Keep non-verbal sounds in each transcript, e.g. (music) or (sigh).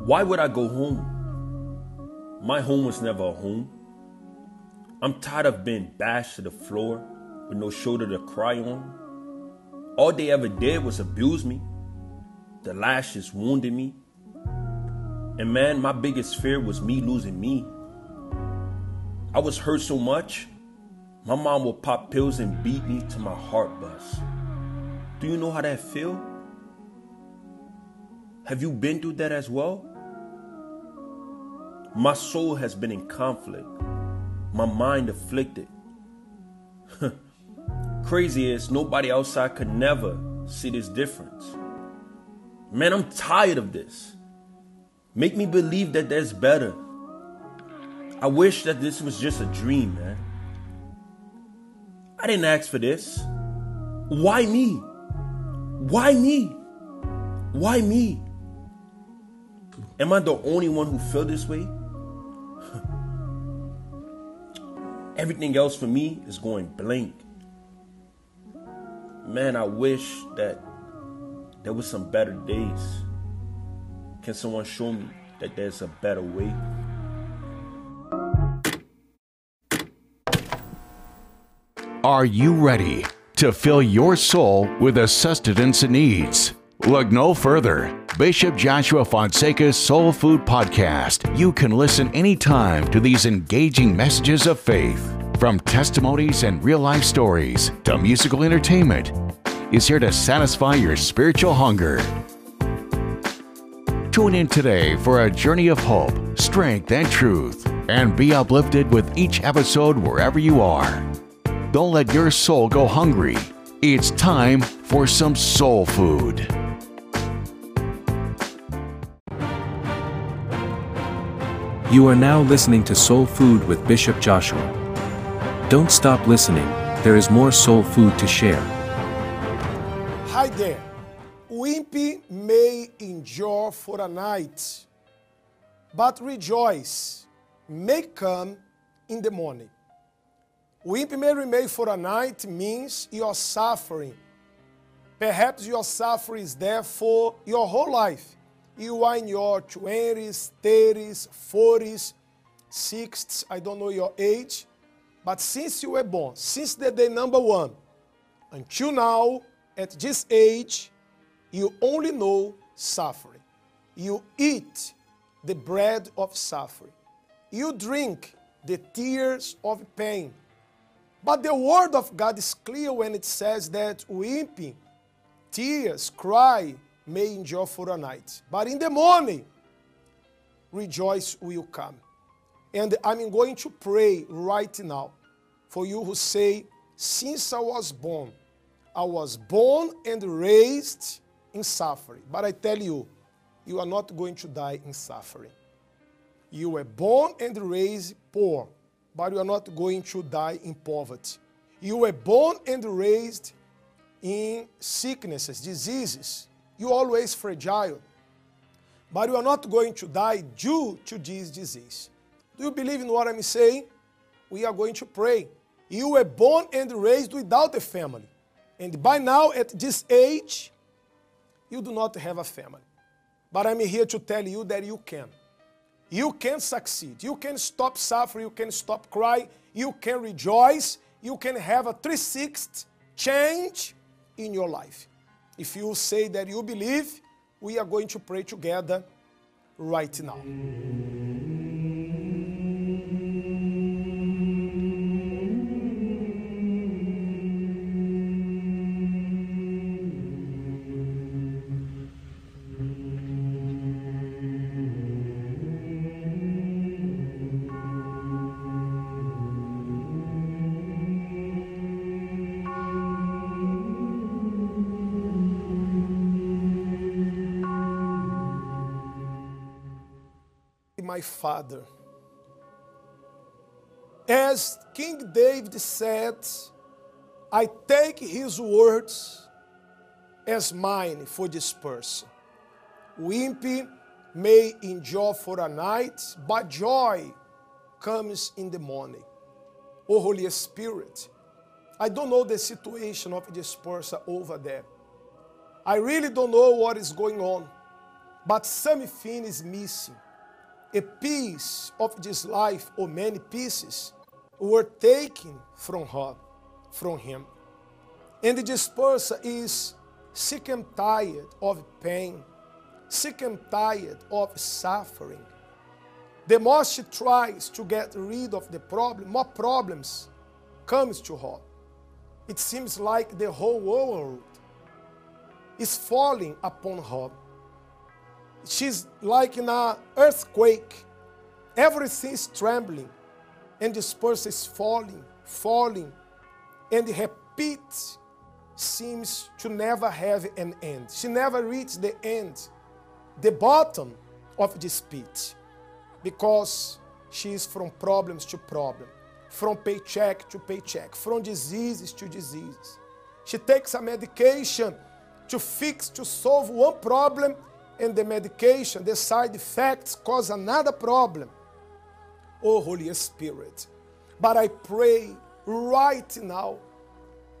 Why would I go home? My home was never a home. I'm tired of being bashed to the floor with no shoulder to cry on. All they ever did was abuse me. The lashes wounded me. And man, my biggest fear was me losing me. I was hurt so much, my mom would pop pills and beat me to my heart bust. Do you know how that feel? Have you been through that as well? My soul has been in conflict, my mind afflicted. (laughs) Crazy is nobody outside could never see this difference. Man, I'm tired of this. Make me believe that there's better. I wish that this was just a dream, man. I didn't ask for this. Why me? Why me? Why me? Am I the only one who feel this way? Everything else for me is going blank. Man, I wish that there was some better days. Can someone show me that there's a better way? Are you ready to fill your soul with the sustenance it needs? Look no further. Bishop Joshua Fonseca's Soul Food Podcast. You can listen anytime to these engaging messages of faith. From testimonies and real life stories to musical entertainment, is here to satisfy your spiritual hunger. Tune in today for a journey of hope, strength, and truth, and be uplifted with each episode wherever you are. Don't let your soul go hungry. It's time for some soul food. You are now listening to Soul Food with Bishop Joshua. Don't stop listening, there is more soul food to share. Hi there. Wimpy may endure for a night, but rejoice may come in the morning. Weeping may remain for a night means you're suffering. Perhaps your suffering is there for your whole life. You are in your 20s, 30s, 40s, 60s, I don't know your age. But since you were born, since the day number one, until now, at this age, you only know suffering. You eat the bread of suffering. You drink the tears of pain. But the word of God is clear when it says that weeping, tears, cry may endure for a night. But in the morning, rejoice will come. And I'm going to pray right now for you who say, Since I was born, I was born and raised in suffering. But I tell you, you are not going to die in suffering. You were born and raised poor but you are not going to die in poverty. You were born and raised in sicknesses, diseases. You're always fragile, but you are not going to die due to this disease. Do you believe in what I'm saying? We are going to pray. You were born and raised without a family. And by now, at this age, you do not have a family. But I'm here to tell you that you can. You can succeed. You can stop suffering. You can stop crying. You can rejoice. You can have a 360 change in your life. If you say that you believe, we are going to pray together right now. My father. As King David said, I take his words as mine for this person. Wimpy may endure for a night, but joy comes in the morning. Oh, Holy Spirit, I don't know the situation of this person over there. I really don't know what is going on. but something is missing. A piece of this life, or many pieces, were taken from her, from him. And this person is sick and tired of pain, sick and tired of suffering. The more she tries to get rid of the problem, more problems comes to her. It seems like the whole world is falling upon her. She's like in an earthquake. Everything is trembling. And this person is falling, falling. And her pit seems to never have an end. She never reached the end, the bottom of this pit. Because she is from problems to problem, from paycheck to paycheck, from diseases to diseases. She takes a medication to fix, to solve one problem, and the medication, the side effects cause another problem. Oh, Holy Spirit. But I pray right now,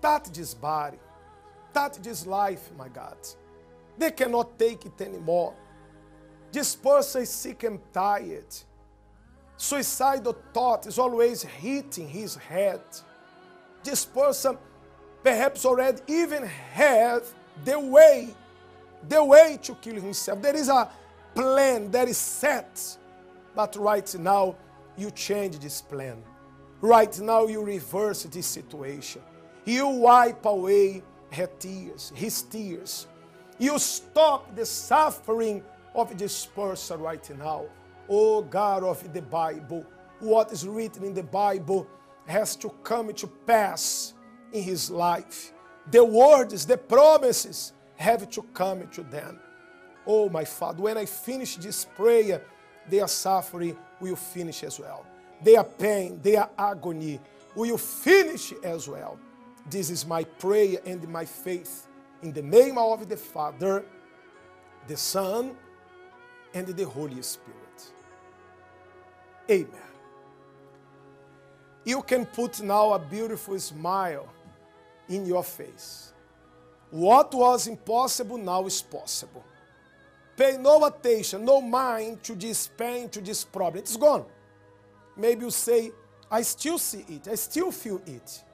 touch this body, touch this life, my God. They cannot take it anymore. This person is sick and tired. Suicidal thought is always hitting his head. This person perhaps already even have the way, the way to kill himself. There is a plan that is set, but right now you change this plan. Right now you reverse this situation. You wipe away her tears, his tears. You stop the suffering of this person right now. Oh God of the Bible, what is written in the Bible has to come to pass in his life the words, the promises have to come to them. Oh, my Father, when I finish this prayer, their suffering will finish as well. Their pain, their agony will finish as well. This is my prayer and my faith. In the name of the Father, the Son, and the Holy Spirit. Amen. You can put now a beautiful smile in your face. What was impossible now is possible. Pay no attention, no mind to this pain, to this problem. It's gone. Maybe you say, I still see it, I still feel it.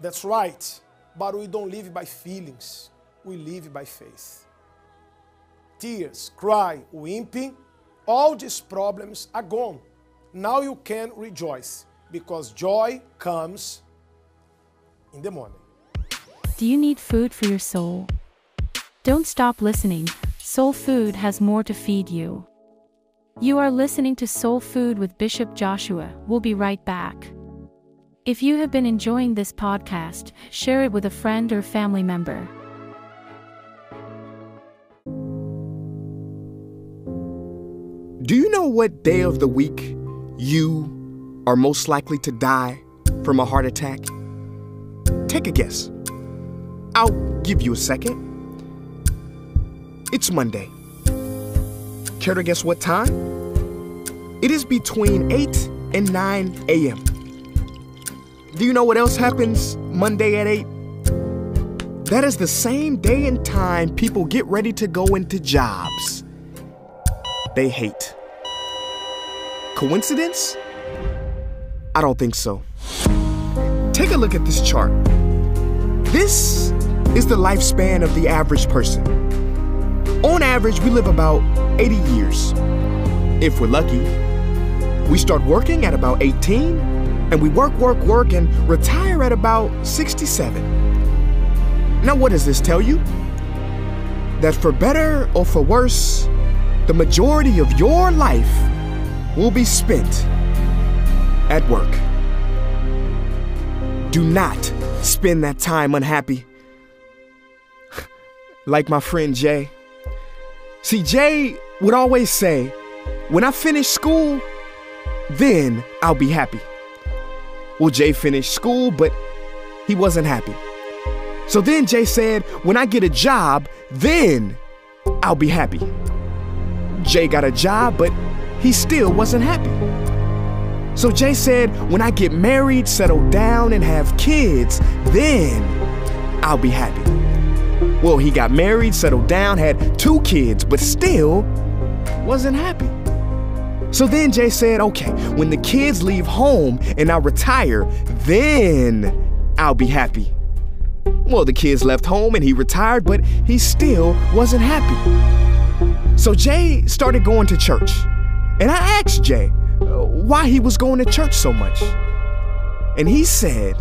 That's right, but we don't live by feelings, we live by faith. Tears, cry, weeping, all these problems are gone. Now you can rejoice because joy comes in the morning. Do you need food for your soul? Don't stop listening. Soul Food has more to feed you. You are listening to Soul Food with Bishop Joshua. We'll be right back. If you have been enjoying this podcast, share it with a friend or family member. Do you know what day of the week you are most likely to die from a heart attack? Take a guess. I'll give you a second. It's Monday. Care to guess what time? It is between 8 and 9 a.m. Do you know what else happens Monday at 8? That is the same day and time people get ready to go into jobs they hate. Coincidence? I don't think so. Take a look at this chart. This is the lifespan of the average person. On average, we live about 80 years. If we're lucky, we start working at about 18, and we work, work, work, and retire at about 67. Now, what does this tell you? That for better or for worse, the majority of your life will be spent at work. Do not spend that time unhappy. Like my friend Jay. See, Jay would always say, when I finish school, then I'll be happy. Well, Jay finished school, but he wasn't happy. So then Jay said, when I get a job, then I'll be happy. Jay got a job, but he still wasn't happy. So Jay said, when I get married, settle down, and have kids, then I'll be happy. Well, he got married, settled down, had two kids, but still wasn't happy. So then Jay said, okay, when the kids leave home and I retire, then I'll be happy. Well, the kids left home and he retired, but he still wasn't happy. So Jay started going to church. And I asked Jay uh, why he was going to church so much. And he said,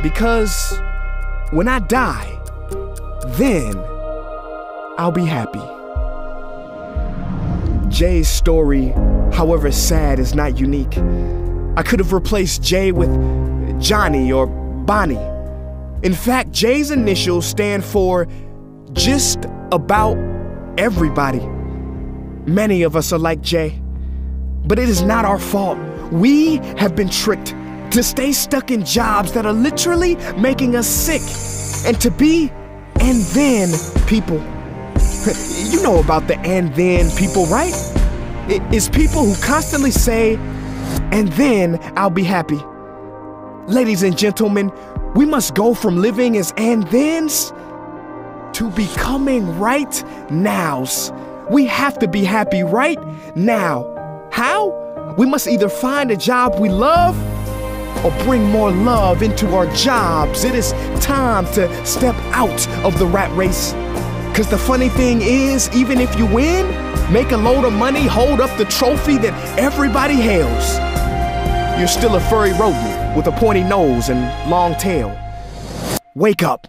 because when I die, then I'll be happy. Jay's story, however sad, is not unique. I could have replaced Jay with Johnny or Bonnie. In fact, Jay's initials stand for just about everybody. Many of us are like Jay, but it is not our fault. We have been tricked to stay stuck in jobs that are literally making us sick and to be and then people. you know about the and then people, right? It's people who constantly say, and then I'll be happy. Ladies and gentlemen, we must go from living as and thens to becoming right nows. We have to be happy right now. How? We must either find a job we love or bring more love into our jobs. It is time to step out of the rat race. Because the funny thing is, even if you win, make a load of money, hold up the trophy that everybody hails, you're still a furry rodent with a pointy nose and long tail. Wake up.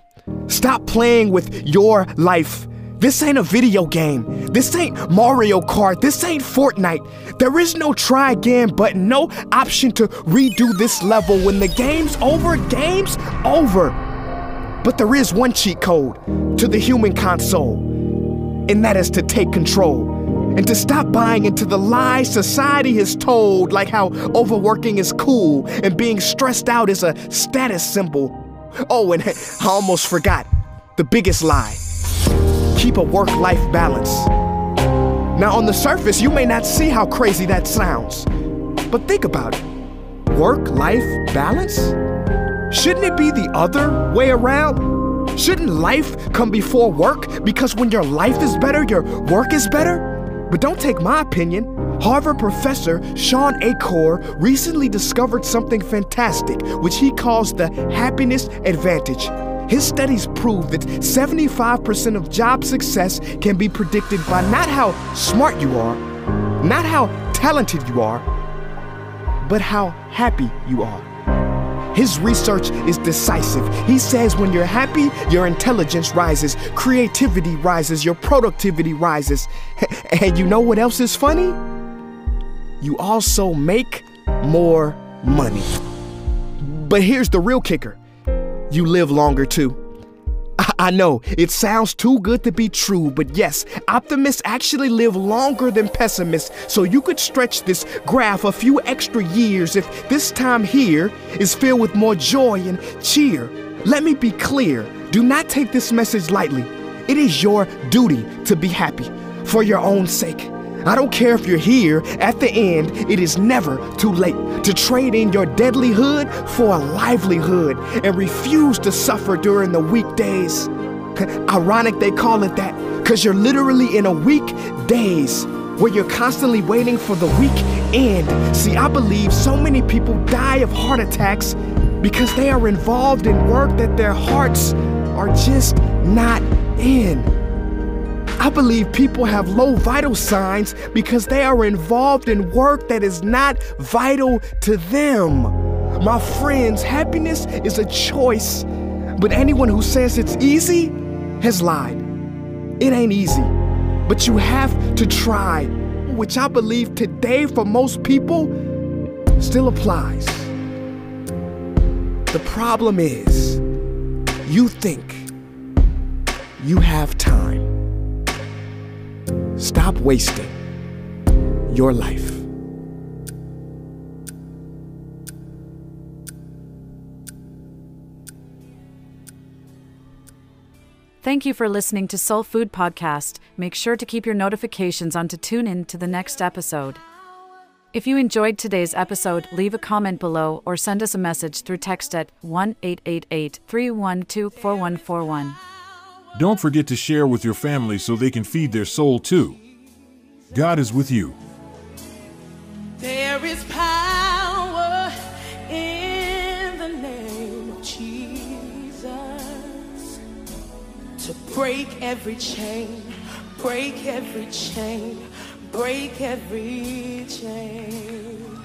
Stop playing with your life. This ain't a video game. This ain't Mario Kart. This ain't Fortnite. There is no try again button, no option to redo this level. When the game's over, game's over. But there is one cheat code to the human console, and that is to take control and to stop buying into the lies society has told, like how overworking is cool and being stressed out is a status symbol. Oh, and (laughs) I almost forgot the biggest lie keep a work life balance. Now, on the surface, you may not see how crazy that sounds, but think about it work life balance? Shouldn't it be the other way around? Shouldn't life come before work? Because when your life is better, your work is better? But don't take my opinion. Harvard professor Shawn Achor recently discovered something fantastic, which he calls the happiness advantage. His studies prove that 75% of job success can be predicted by not how smart you are, not how talented you are, but how happy you are. His research is decisive. He says when you're happy, your intelligence rises, creativity rises, your productivity rises. (laughs) And you know what else is funny? You also make more money. But here's the real kicker you live longer too. I know, it sounds too good to be true, but yes, optimists actually live longer than pessimists, so you could stretch this graph a few extra years if this time here is filled with more joy and cheer. Let me be clear do not take this message lightly. It is your duty to be happy for your own sake. I don't care if you're here, at the end, it is never too late to trade in your deadlyhood for a livelihood and refuse to suffer during the weekdays. Ironic they call it that, because you're literally in a week days where you're constantly waiting for the week end. See, I believe so many people die of heart attacks because they are involved in work that their hearts are just not in. I believe people have low vital signs because they are involved in work that is not vital to them. My friends, happiness is a choice, but anyone who says it's easy has lied. It ain't easy, but you have to try, which I believe today for most people still applies. The problem is, you think you have time. Stop wasting your life. Thank you for listening to Soul Food Podcast. Make sure to keep your notifications on to tune in to the next episode. If you enjoyed today's episode, leave a comment below or send us a message through text at 1 888 312 4141. Don't forget to share with your family so they can feed their soul too. God is with you. There is power in the name of Jesus to break every chain, break every chain, break every chain.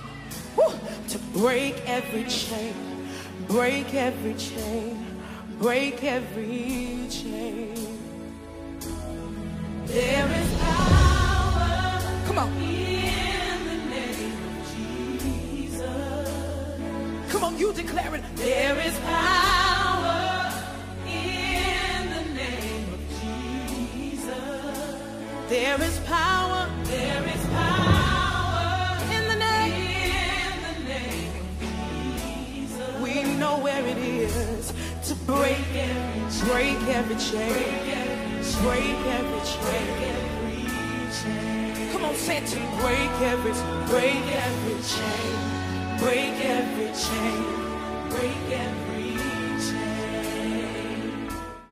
Woo! To break every chain, break every chain, break every chain. There is power. Come break every chain. break every chain. Break every chain. Come on, say it to me. Break every, break every chain. Break every chain. Break every